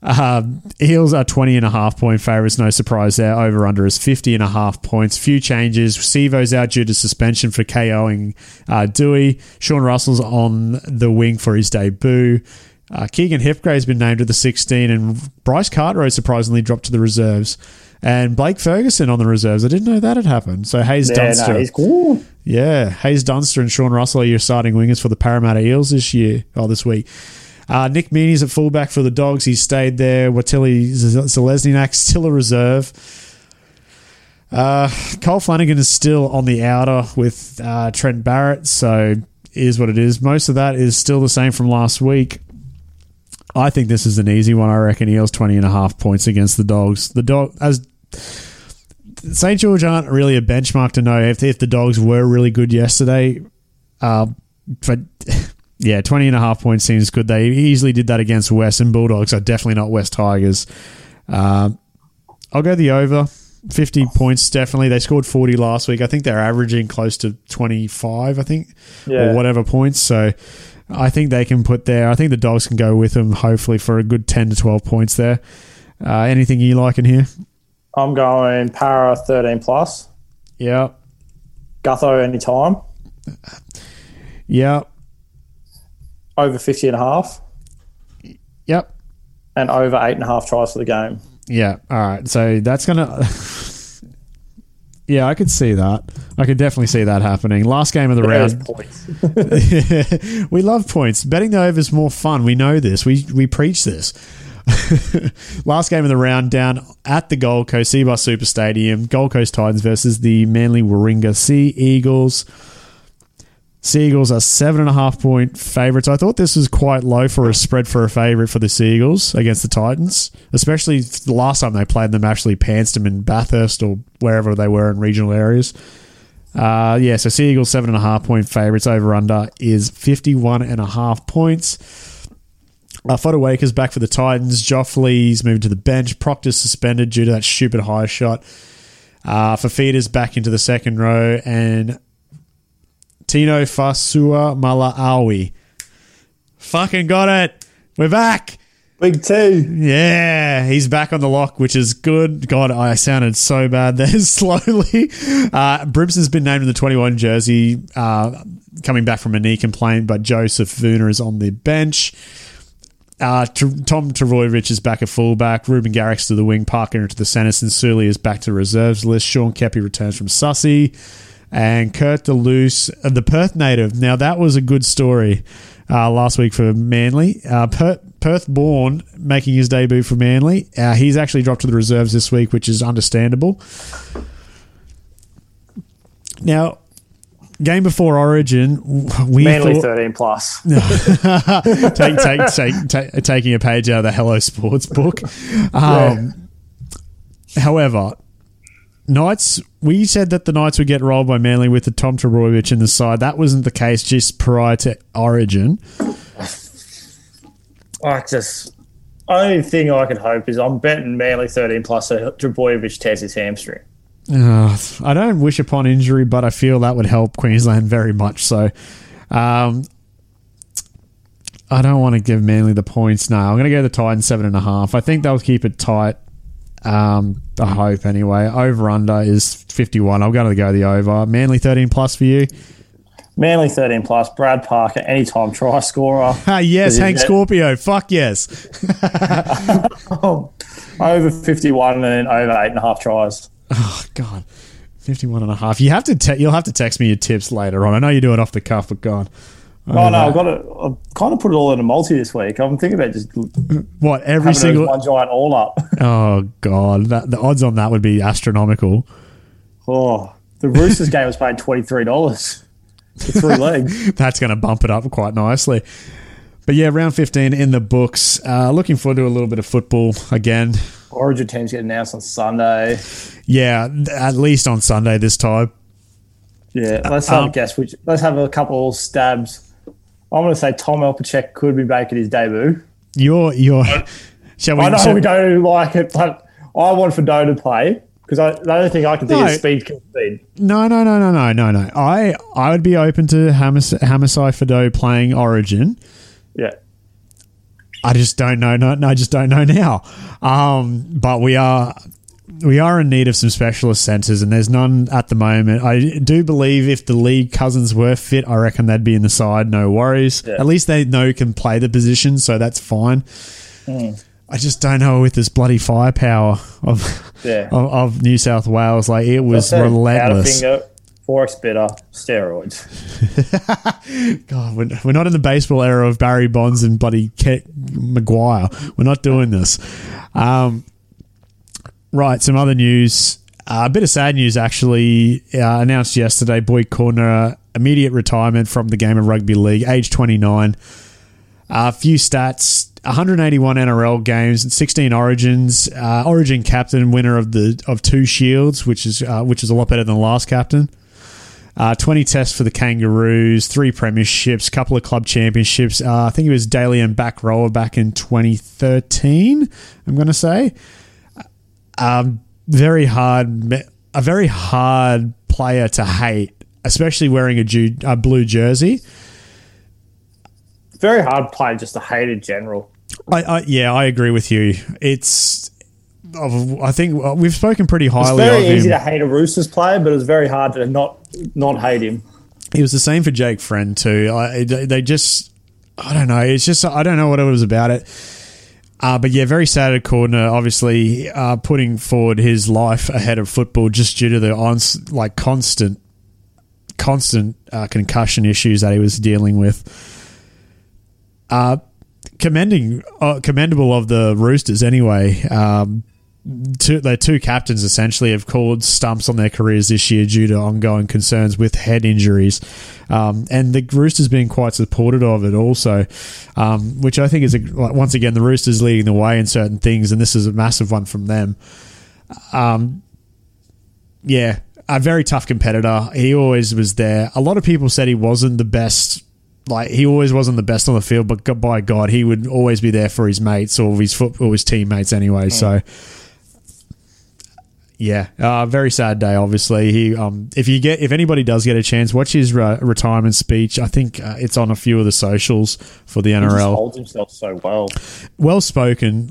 Um, Eels are 20 and a half point favourites, no surprise there. Over under is 50 and a half points. Few changes. Sivo's out due to suspension for KOing uh, Doueihi. Sean Russell's on the wing for his debut. Uh, Keegan Hipgrave's been named to the 16, and Bryce Cartwright surprisingly dropped to the reserves. And Blake Ferguson on the reserves. I didn't know that had happened. So Haze Yeah, Dunster. no, he's cool. Yeah, Haze Dunster and Sean Russell are your starting wingers for the Parramatta Eels this year, or this week. Uh, Nick Meaney's at fullback for the Dogs. He stayed there. Watili Zelezniak still a reserve. Uh, Kyle Flanagan is still on the outer with uh, Trent Barrett, so is what it is. Most of that is still the same from last week. I think this is an easy one. I reckon Eels 20 and a half points against the Dogs. The dog as St. George aren't really a benchmark to know if, if the Dogs were really good yesterday. Uh, but yeah, 20 and a half points seems good. They easily did that against West, and Bulldogs are definitely not West Tigers. Uh, I'll go the over. 50 points, definitely. They scored 40 last week. I think they're averaging close to 25, I think, Yeah. or whatever points. So I think they can put there. I think the Dogs can go with them, hopefully, for a good 10 to 12 points there. Uh, anything you like in here? I'm going Para 13 plus. Yeah. Gutho anytime. Yeah. Over 50 and a half. Yep. And over eight and a half tries for the game. Yeah. All right. So that's gonna. yeah, I could see that. I could definitely see that happening. Last game of the round. we love points. Betting the over is more fun. We know this. We we preach this. Last game of the round down at the Gold Coast Cbus Super Stadium. Gold Coast Titans versus the Manly Warringah Sea Eagles. Sea Eagles are seven and a half point favourites. I thought this was quite low for a spread for a favourite for the Sea Eagles against the Titans, especially the last time they played them, actually pantsed them in Bathurst or wherever they were in regional areas. Uh, yeah, so Sea Eagles seven and a half point favourites over under is fifty one and a half points. Uh, Fotuaika's back for the Titans. Joffley's moving to the bench. Proctor's suspended due to that stupid high shot. Uh, Fifita's back into the second row, and Tino Fa'asuamaleaui. Fucking got it. We're back. Big two. Yeah, he's back on the lock, which is good. God, I sounded so bad there slowly. Uh, Brimson's been named in the 21 jersey, uh, coming back from a knee complaint, but Joseph Vuna is on the bench. Uh, T- Tom Trbojevic is back at fullback. Reuben Garrick's to the wing. Parker into the centre. Sully is back to reserves list. Sean Keppie returns from Sussy. And Kurt De Luis, uh, the Perth native. Now, that was a good story uh, last week for Manly. Uh, per- Perth born making his debut for Manly. Uh, he's actually dropped to the reserves this week, which is understandable. Now, game before Origin, we Manly thought, 13 plus. take, take, take, take, taking a page out of the Hello Sports book. Um, However, Knights, we said that the Knights would get rolled by Manly with the Tom Trbojevic in the side. That wasn't the case just prior to Origin. I just. Only thing I can hope is I'm betting Manly 13 plus so Trbojevic tears his hamstring. Uh, I don't wish upon injury, but I feel that would help Queensland very much. So, um, I don't want to give Manly the points now. I'm going to go the Titans seven and a half. I think they'll keep it tight. Um, I hope anyway. Over under is 51. I'm going to go the over. Manly 13 plus for you. Manly 13 plus, Brad Parker, anytime try scorer. Ah, yes, Is it Hank Scorpio. Fuck yes. over 51 and then over eight and a half tries. Oh God, 51 and a half. You have to. Te- you'll have to text me your tips later on. I know you do it off the cuff, but God. Oh no, I've got to. I've kind of put it all in a multi this week. I'm thinking about just what every having it as single. one giant all up. Oh God, that, the odds on that would be astronomical. Oh, the Roosters game was paying twenty three dollars for three legs. That's going to bump it up quite nicely. But yeah, round 15 in the books. Uh, looking forward to a little bit of football again. Origin teams get announced on Sunday. Yeah, at least on Sunday this time. Yeah, let's have Um, a guess. Which let's have a couple stabs. I'm going to say Tom Elpacek could be making his debut. You're you're. Shall we? I know shall- we don't like it, but I want Fidow to play because the only thing I can think No. is speed kills speed. No, no, no, no, no, no, no. I I would be open to Hamas, Hamasai Fidow playing Origin. Yeah. I just don't know. No, no, I just don't know now. Um, but we are we are in need of some specialist centres, and there's none at the moment. I do believe if the league cousins were fit, I reckon they'd be in the side. No worries. Yeah. At least they know can play the position, so that's fine. Hmm. I just don't know with this bloody firepower of Yeah. of, of New South Wales. Like it was relentless. Forex bitter, steroids. God, we're, we're not in the baseball era of Barry Bonds and bloody Ke- McGwire. We're not doing this. Um, right, some other news. Uh, a bit of sad news, actually. Uh, announced yesterday, Boyd Cordner immediate retirement from the game of rugby league, age 29. A few stats: 181 NRL games, and 16 Origins. Uh, Origin captain, winner of the of two Shields, which is uh, which is a lot better than the last captain. Uh, 20 tests for the Kangaroos, three premierships, couple of club championships. Uh, I think he was Dally M back rower back in 2013. I'm going to say, um, very hard, a very hard player to hate, especially wearing a, ju- a blue jersey. Very hard player just to hate in general. I, I yeah, I agree with you. It's, I think uh, we've spoken pretty highly. It's very easy to hate a Roosters player, but it's very hard to not not hate him. It was the same for Jake Friend too. I, they just, I don't know. It's just I don't know what it was about it. Uh, but yeah, very sad at Cordner. Obviously, uh, putting forward his life ahead of football just due to the ons- like constant, constant uh, concussion issues that he was dealing with. Uh, commending, uh, commendable of the Roosters anyway. Um, two, their two captains essentially have called stumps on their careers this year due to ongoing concerns with head injuries. Um, and the Roosters being quite supportive of it also, um, which I think is, a, once again, the Roosters leading the way in certain things, and this is a massive one from them. Um, yeah, a very tough competitor. He always was there. A lot of people said he wasn't the best like he always wasn't the best on the field, but by God, he would always be there for his mates or his foot or his teammates anyway. Mm. So yeah, uh, very sad day. Obviously, he. Um, if you get, if anybody does get a chance, watch his re- retirement speech. I think uh, it's on a few of the socials for the NRL. He holds himself so well. Well spoken.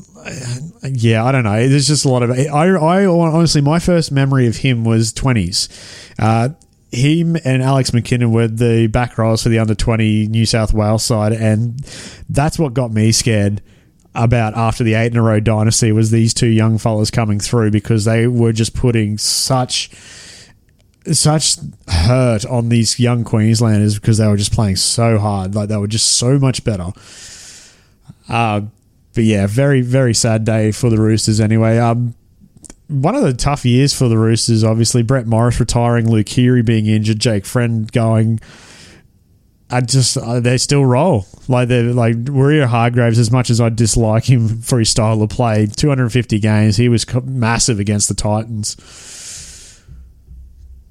Yeah, I don't know. There's just a lot of. I, I honestly, my first memory of him was twenties. Uh, him and Alex McKinnon were the back rows for the under 20 New South Wales side, and that's what got me scared about after the eight in a row dynasty was these two young fellas coming through because they were just putting such such hurt on these young Queenslanders because they were just playing so hard. Like they were just so much better. Uh, but yeah, very, very sad day for the Roosters anyway. Um, one of the tough years for the Roosters, obviously, Brett Morris retiring, Luke Keary being injured, Jake Friend going I just uh, they still roll like they're like Waerea-Hargreaves. As much as I dislike him for his style of play, 250 games, he was massive against the Titans.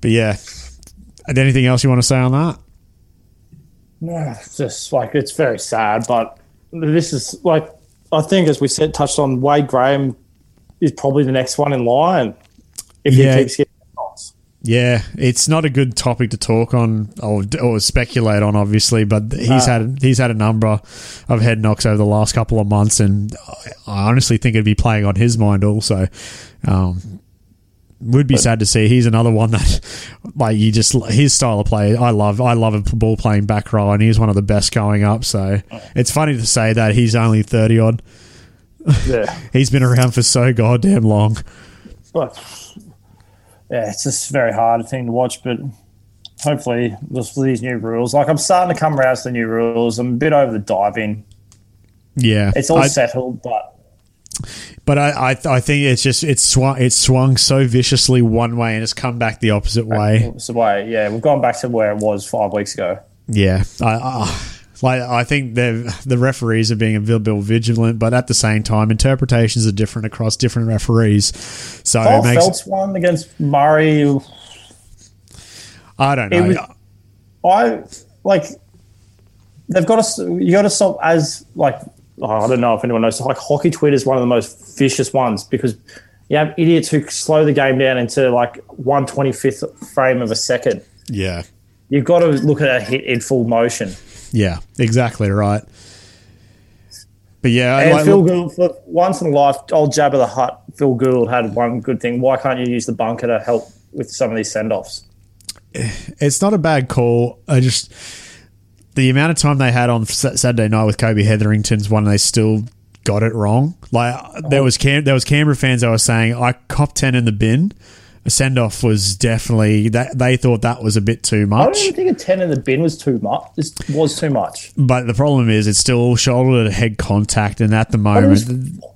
But yeah, anything else you want to say on that? No, it's just like it's very sad, but this is like I think as we said, touched on Wade Graham is probably the next one in line if yeah. he keeps getting yeah, it's not a good topic to talk on or, or speculate on, obviously. But he's uh, had he's had a number of head knocks over the last couple of months, and I honestly think it'd be playing on his mind also. Um, would be sad to see. He's another one that, like, you just his style of play. I love. I love a ball playing back row, and he's one of the best going up. So it's funny to say that he's only thirty odd. Yeah, he's been around for so goddamn long. But yeah, it's just a very hard thing to watch, but hopefully with these new rules, like I'm starting to come around to the new rules. I'm a bit over the diving. Yeah, it's all I, settled, but but I, I, I think it's just it's swung it's swung so viciously one way and it's come back the opposite way. Opposite way, yeah. We've gone back to where it was five weeks ago. Yeah, I, I like I think the referees are being a little bit vigilant, but at the same time, interpretations are different across different referees. So Paul it makes Phelps one against Murray. I don't know. Was, I like they've got to you got to stop as like oh, I don't know if anyone knows like hockey Twitter is one of the most vicious ones because you have idiots who slow the game down into like one twenty fifth frame of a second. Yeah, you've got to look at a hit in full motion. Yeah, exactly right. But yeah, and like, Phil Gould, for once in a life, old Jabba the Hutt, Phil Gould had one good thing. Why can't you use the bunker to help with some of these send offs? It's not a bad call. I just the amount of time they had on Saturday night with Kobe Hetherington's one, they still got it wrong. Like there oh. was Cam- there was Canberra fans I was saying I cop ten in the bin send off was definitely that they thought that was a bit too much. I don't even think a ten in the bin was too much. This was too much. But the problem is, it's still shoulder to head contact, and at the moment, was,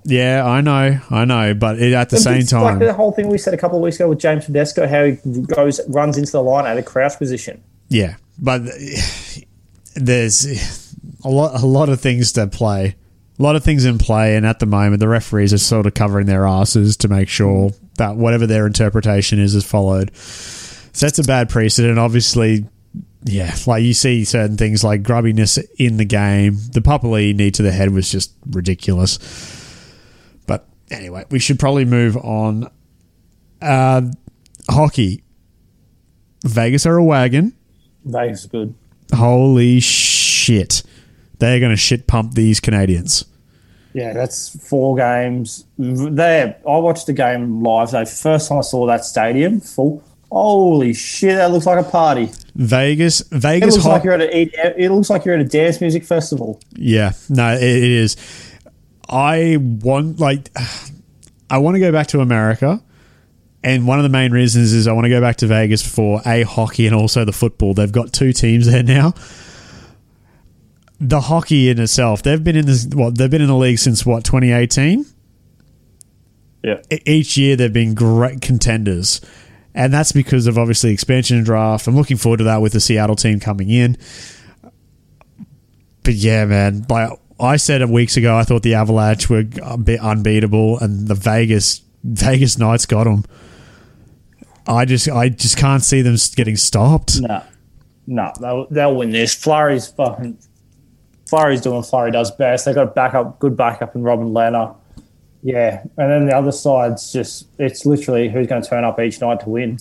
yeah, I know, I know, but it, at the same time, like the whole thing we said a couple of weeks ago with James Tedesco, how he goes runs into the line at a crouch position. Yeah, but there's a lot, a lot of things to play. A lot of things in play, and at the moment, the referees are sort of covering their asses to make sure that whatever their interpretation is is followed. So that's a bad precedent. Obviously, yeah, like you see certain things like grubbiness in the game. The Papali'i knee to the head was just ridiculous. But anyway, we should probably move on. Uh, hockey. Vegas are a wagon. Vegas is good. Holy shit. They're going to shit pump these Canadians. Yeah, that's four games. There, I watched the game live. So first time I saw that stadium full. Holy shit, that looks like a party. Vegas, Vegas. It looks like you're at a. It looks like you're at a dance music festival. Yeah, no, it, it is. I want like, I want to go back to America, and one of the main reasons is I want to go back to Vegas for a hockey and also the football. They've got two teams there now the hockey in itself, they've been in this what they've been in the league since what 2018. Yeah. each year they've been great contenders. And that's because of obviously expansion and draft. I'm looking forward to that with the Seattle team coming in. But yeah, man, like I said it weeks ago, I thought the Avalanche were a bit unbeatable, and the Vegas Vegas Knights got them. I just I just can't see them getting stopped. No, no, they'll, they'll win this. Fleury's fucking. Fleury's doing what Flurry does best. They got a backup, good backup in Robin Lehner. Yeah, and then the other side's just it's literally who's going to turn up each night to win.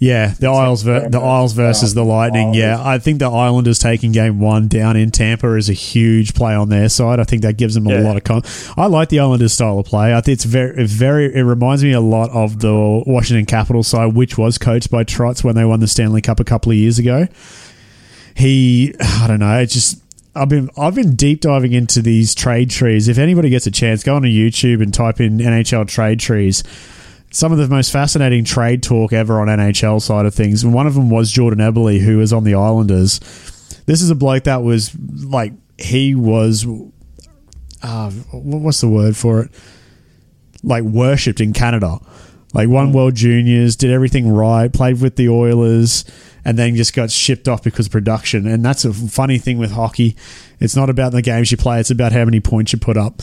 Yeah, the Isles, ver- the Isles versus the Lightning. Yeah, I think the Islanders taking game one down in Tampa is a huge play on their side. I think that gives them a Yeah. lot of. I like the Islanders style of play. I think it's very, very. It reminds me a lot of the Washington Capitals side, which was coached by Trotz when they won the Stanley Cup a couple of years ago. He, I don't know, it's just. I've been I've been deep diving into these trade trees. If anybody gets a chance, go on to YouTube and type in NHL trade trees some of the most fascinating trade talk ever on NHL side of things. And one of them was Jordan Eberle, who was on the Islanders. This is a bloke that was like he was, uh, wh- what's the word for it? Like worshipped in Canada. Like won World Juniors, did everything right, played with the Oilers, and then just got shipped off because of production. And that's a funny thing with hockey. It's not about the games you play; it's about how many points you put up.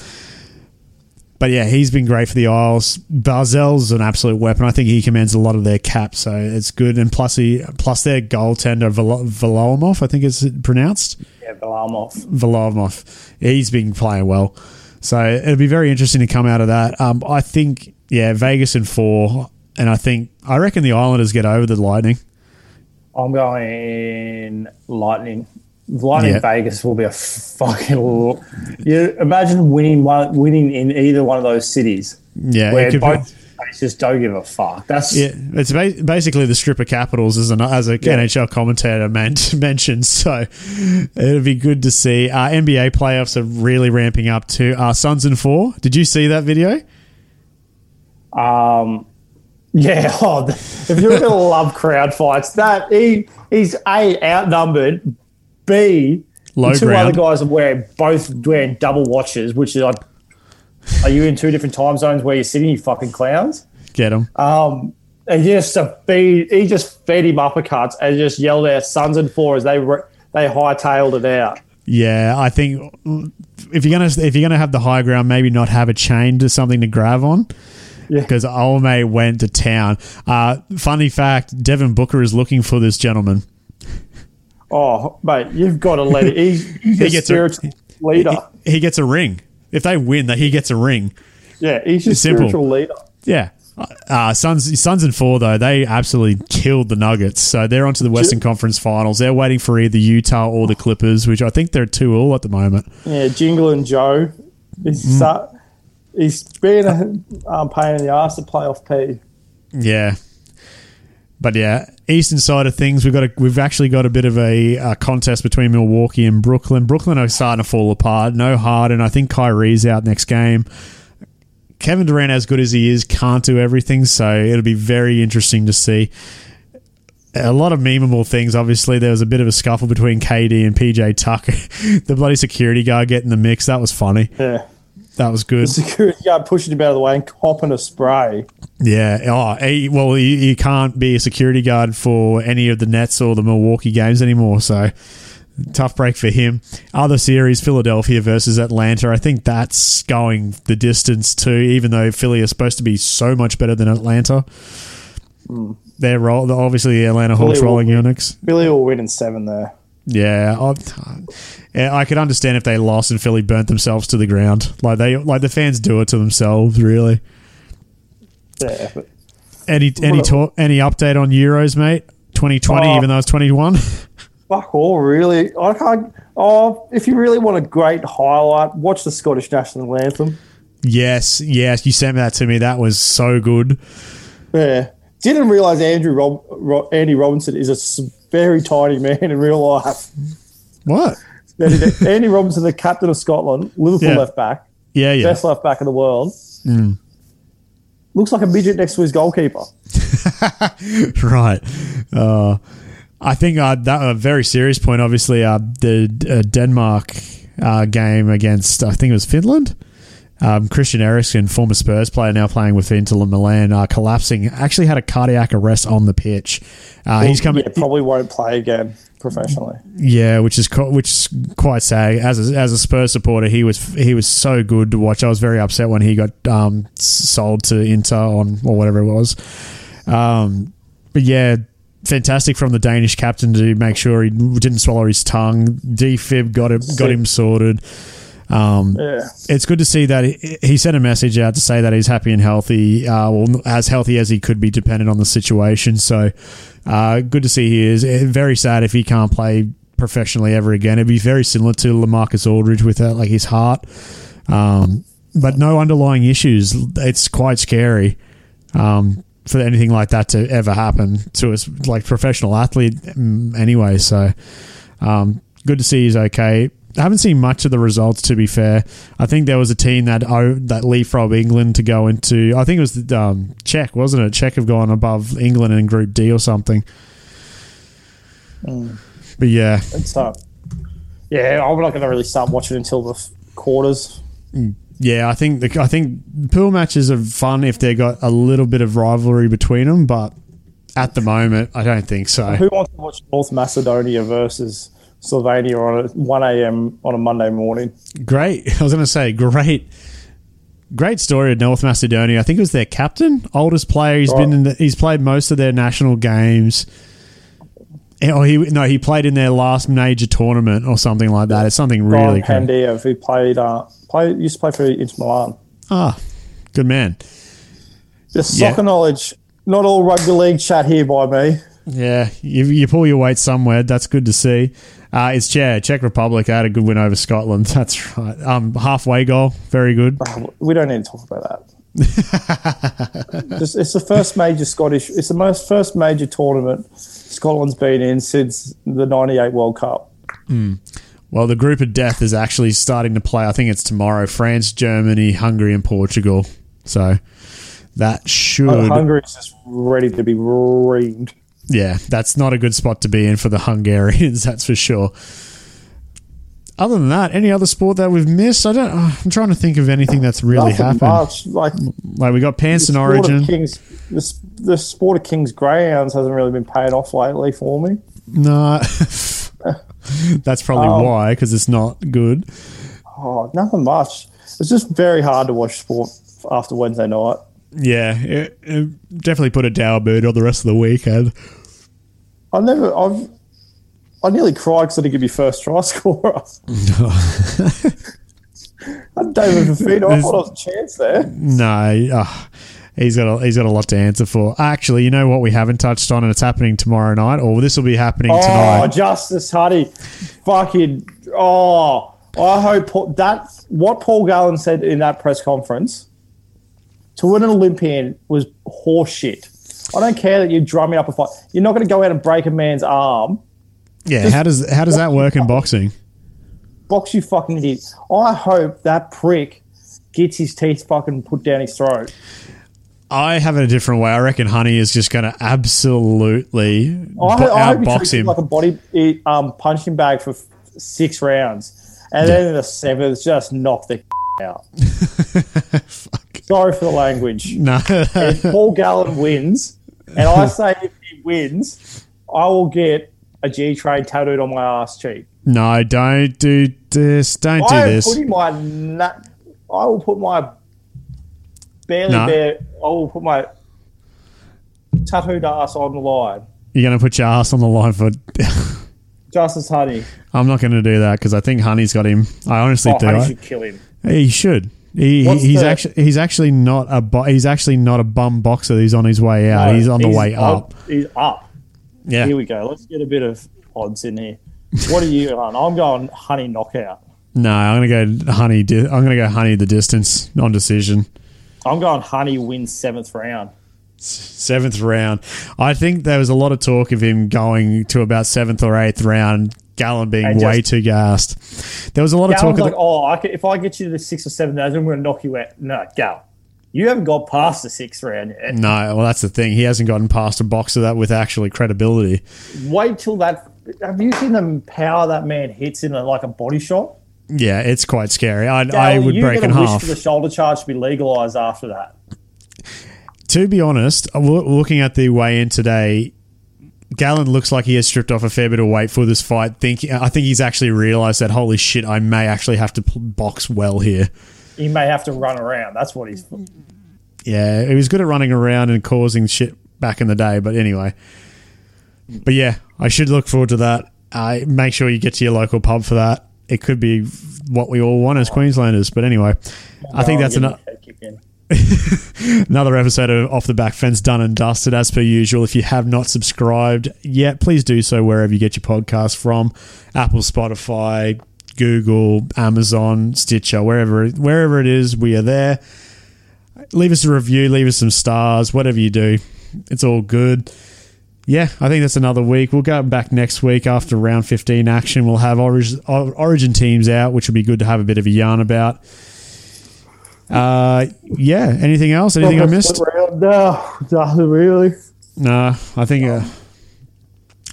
But yeah, he's been great for the Isles. Barzal's an absolute weapon. I think he commands a lot of their cap, so it's good. And plus, he plus their goaltender Val- Varlamov, I think it's pronounced Yeah, Varlamov. Varlamov. He's been playing well, so it'll be very interesting to come out of that. Um, I think yeah, Vegas in four, and I think I reckon the Islanders get over the Lightning. I'm going Lightning. Lightning Yeah. Vegas will be a fucking. You imagine winning one, winning in either one of those cities Yeah, where both just don't give a fuck. That's Yeah, it's ba- basically the stripper capitals as an as a Yeah. NHL commentator man- mentioned. So it'll be good to see. Uh, NBA playoffs are really ramping up too. Uh, Suns and four. Did you see that video? Um, yeah. Oh, if you're going to love crowd fights, that he he's a outnumbered, b Low the two ground. other guys are wearing both wearing double watches, which is like, are you in two different time zones where you're sitting? You fucking clowns. Get them. Um, and just to feed, he just fed him uppercuts and just yelled out "Sons and four as they re- they hightailed it out. Yeah, I think if you're gonna if you're gonna have the high ground, maybe not have a chain to something to grab on. Yeah. Because old mate went to town. Uh, funny fact: Devin Booker is looking for this gentleman. Oh, mate, you've got to let it. He's, He a gets a- spiritual leader. He, he gets a ring. If they win, that he gets a ring. yeah, he's a Simple. spiritual leader. Yeah. Uh, Suns, Suns and four though they absolutely killed the Nuggets, so they're onto the Western Conference Finals. They're waiting for either Utah or the Clippers, which I think they're two all at the moment. Yeah, Jingle and Joe. He's Mm. su- he's been a um, pain in the ass to play off P. Yeah, but yeah, eastern side of things, we've got a, we've actually got a bit of a, uh contest between Milwaukee and Brooklyn. Brooklyn are starting to fall apart. No Harden. I think Kyrie's out next game. Kevin Durant, as good as he is, can't do everything, so it'll be very interesting to see. A lot of memeable things. Obviously, there was a bit of a scuffle between KD and PJ Tucker. the bloody security guard getting the mix. That was funny. Yeah. That was good. The security guard pushing him out of the way and copping a spray. Yeah. Oh, he, well, you, you can't be a security guard for any of the Nets or the Milwaukee games anymore. So tough break for him. Other series, Philadelphia versus Atlanta. I think that's going the distance too. Even though Philly is supposed to be so much better than Atlanta. Hmm. They're roll, obviously the Atlanta Hawks rolling. Unix. Billy will win in seven there. Yeah, I, yeah, I could understand if they lost and Philly burnt themselves to the ground. Like they, like the fans do it to themselves. Really. Yeah, Any any talk, any update on Euros, mate? 2020, Oh. even though it's 21. fuck all, really. I can't. Oh, if you really want a great highlight, watch the Scottish national anthem. yes, yes, you sent that to me. That was so good. Yeah. Didn't realize Andrew Rob, Ro, Andy Robinson is a very tiny man in real life. What? Andy Robinson, the captain of Scotland, Liverpool Yeah. left back, Yeah, yeah. best left back in the world. Mm. Looks like a midget next to his goalkeeper. right. Uh, I think uh, that a very serious point. Obviously, uh, the uh, Denmark uh, game against I think it was Finland. Um, Christian Eriksen, former Spurs player, now playing with Inter Milan, uh, collapsing. Actually had a cardiac arrest on the pitch. Uh, he's coming. Yeah, probably won't play again professionally. Yeah, which is co- which is quite sad. As a, as a Spurs supporter, he was he was so good to watch. I was very upset when he got um, sold to Inter on or whatever it was. Um, but yeah, fantastic from the Danish captain to make sure he didn't swallow his tongue. Defib got him got him sorted. Um, Yeah. it's good to see that he, he sent a message out to say that he's happy and healthy, uh, well, as healthy as he could be, dependent on the situation. So, uh, good to see he is. Eh, Very sad if he can't play professionally ever again. It'd be very similar to LaMarcus Aldridge with uh, like his heart, um, but no underlying issues. It's quite scary. Um, for anything like that to ever happen to us, like professional athlete, mm, anyway. So, um, good to see he's okay. I haven't seen much of the results, to be fair. I think there was a team that oh, that leapfrog England to go into. I think it was the um, Czech, wasn't it? Czech have gone above England in Group D or something. But yeah, It's uh, yeah, I'm not going to really start watching until the quarters. yeah. I think the, I think pool matches are fun if they got a little bit of rivalry between them, but at the moment, I don't think so. Who wants to watch North Macedonia versus Slovenia on a 1 a.m. on a Monday morning? Great. I was going to say great. Great story of North Macedonia. I think it was their captain, oldest player. He's been in the, he's played most of their national games. Eh, Oh, he no, he played in their last major tournament or something like that. It's something really Brian cool. Pandev, who played, uh, play, used to play for Inter Milan. Ah, good man. Just Yeah. soccer knowledge. Not all rugby league chat here by me. Yeah, you, you pull your weight somewhere. That's good to see. Uh, it's yeah, Czech Republic They had a good win over Scotland. That's right. Um, halfway goal, very good. We don't need to talk about that. It's the first major Scottish. It's the most first major tournament Scotland's been in since the '98 World Cup. Well, the group of death is actually starting to play. I think it's tomorrow. France, Germany, Hungary, and Portugal. So that should, Hungary's just ready to be reamed. Yeah, that's not a good spot to be in for the Hungarians. That's for sure. Other than that, any other sport that we've missed? I don't. uh, I'm trying to think of anything that's really Nothing happened. much. Like Like we got Pants and Origin. Kings, the, the sport of Kings Greyhounds hasn't really been paying off lately for me. No, that's probably Oh. why because it's not good. Oh, nothing much. It's just very hard to watch sport after Wednesday night. Yeah, it, it definitely put a dour mood on the rest of the weekend. I never. I've. I nearly cried because I didn't give you first try scorer. And David Fifita, I thought I was a chance there. No, uh, he's got a, he's got a lot to answer for. Actually, you know what we haven't touched on, and it's happening tomorrow night, or this will be happening Oh, tonight. Justis Huni, fucking. Oh, I hope Paul, that what Paul Gallen said in that press conference to win an Olympian was horseshit. I don't care that you're drumming up a fight. You're not going to go out and break a man's arm. Yeah, how does how does that work in boxing? Box you fucking idiot. I hope that prick gets his teeth fucking put down his throat. I have it a different way. I reckon Huni is just going to absolutely I, bo- I he outbox him. like a body um, punching bag for f- six rounds, and then in the seventh, just knock the out. Sorry for the language. no, If Paul Gallen wins, and I say if he wins, I will get a G train tattooed on my ass cheek. no, don't do this. Don't do I am this. putting my nut. I will put my barely No. bare. I will put my tattooed ass on the line. You're going to put your ass on the line for. Justis Huni. I'm not going to do that because I think Huni's got him. I honestly Oh, do. Huni I- should kill him. He should. He, What's he's the- actually he's actually not a bo- he's actually not a bum boxer. He's on his way out. No, he's on the way up. He's up. Yeah. Here we go. Let's get a bit of odds in here. What are you on? I'm going Huni knockout. No, I'm gonna go Huni. Di- I'm gonna go Huni the distance on decision. I'm going Huni wins seventh round. Seventh round. I think there was a lot of talk of him going to about seventh or eighth round. Gallen being And way just- too gassed. There was a lot of Gallen's talk. like, Of oh, I can, if I get you to the sixth or round, I'm going to knock you out. No, Gal, you haven't got past the sixth round yet. no, well, that's the thing. He hasn't gotten past a boxer that with actually credibility. Wait till that. Have you seen the power that man hits in a, like a body shot? yeah, it's quite scary. I, I would break in half. for the shoulder charge to be legalised after that. to be honest, uh, looking at the weigh in today, Gallen looks like he has stripped off a fair bit of weight for this fight. Thinking, I think he's actually realised that holy shit, I may actually have to box well here. He may have to run around. That's what he's. Yeah, he was good at running around and causing shit back in the day. But anyway, but yeah, I should look forward to that. Uh, make sure you get to your local pub for that. It could be what we all want as Queenslanders. But anyway, I think that's enough. Another episode of Off the Back Fence done and dusted as per usual. If you have not subscribed yet, please do so wherever you get your podcast from Apple, Spotify, Google, Amazon, Stitcher, wherever wherever it is, we are there. Leave us a review, leave us some stars, whatever you do. It's all good. Yeah, I think that's another week. We'll go back next week after round 15 action. We'll have origin, origin teams out, which will be good to have a bit of a yarn about. Uh, yeah. Anything else? Anything I missed? No, nothing really. No, I think. Uh,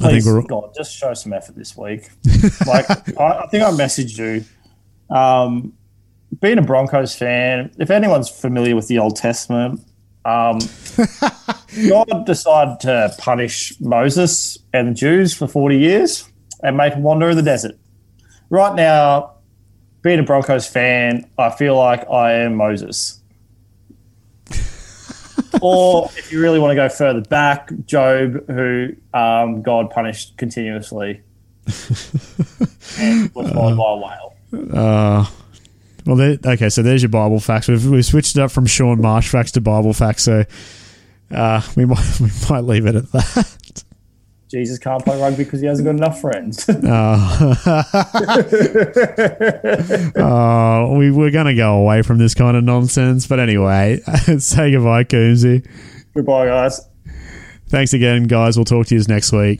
I think we're. God, just show some effort this week. like, I, I think I messaged you. Um, being a Broncos fan, if anyone's familiar with the Old Testament, um, God decided to punish Moses and the Jews for 40 years and make them wander in the desert. Right now, being a Broncos fan, I feel like I am Moses. or if you really want to go further back, Job, who um, God punished continuously and was followed by a whale. Uh, well, there, okay, so there's your Bible facts. We've, we've switched it up from Sean Marsh facts to Bible facts, so uh, we might we might leave it at that. Jesus can't play rugby because he hasn't got enough friends. Oh. oh, we we're gonna go away from this kind of nonsense, but anyway, say goodbye, Coonsy. Goodbye, guys. Thanks again, guys. We'll talk to you next week.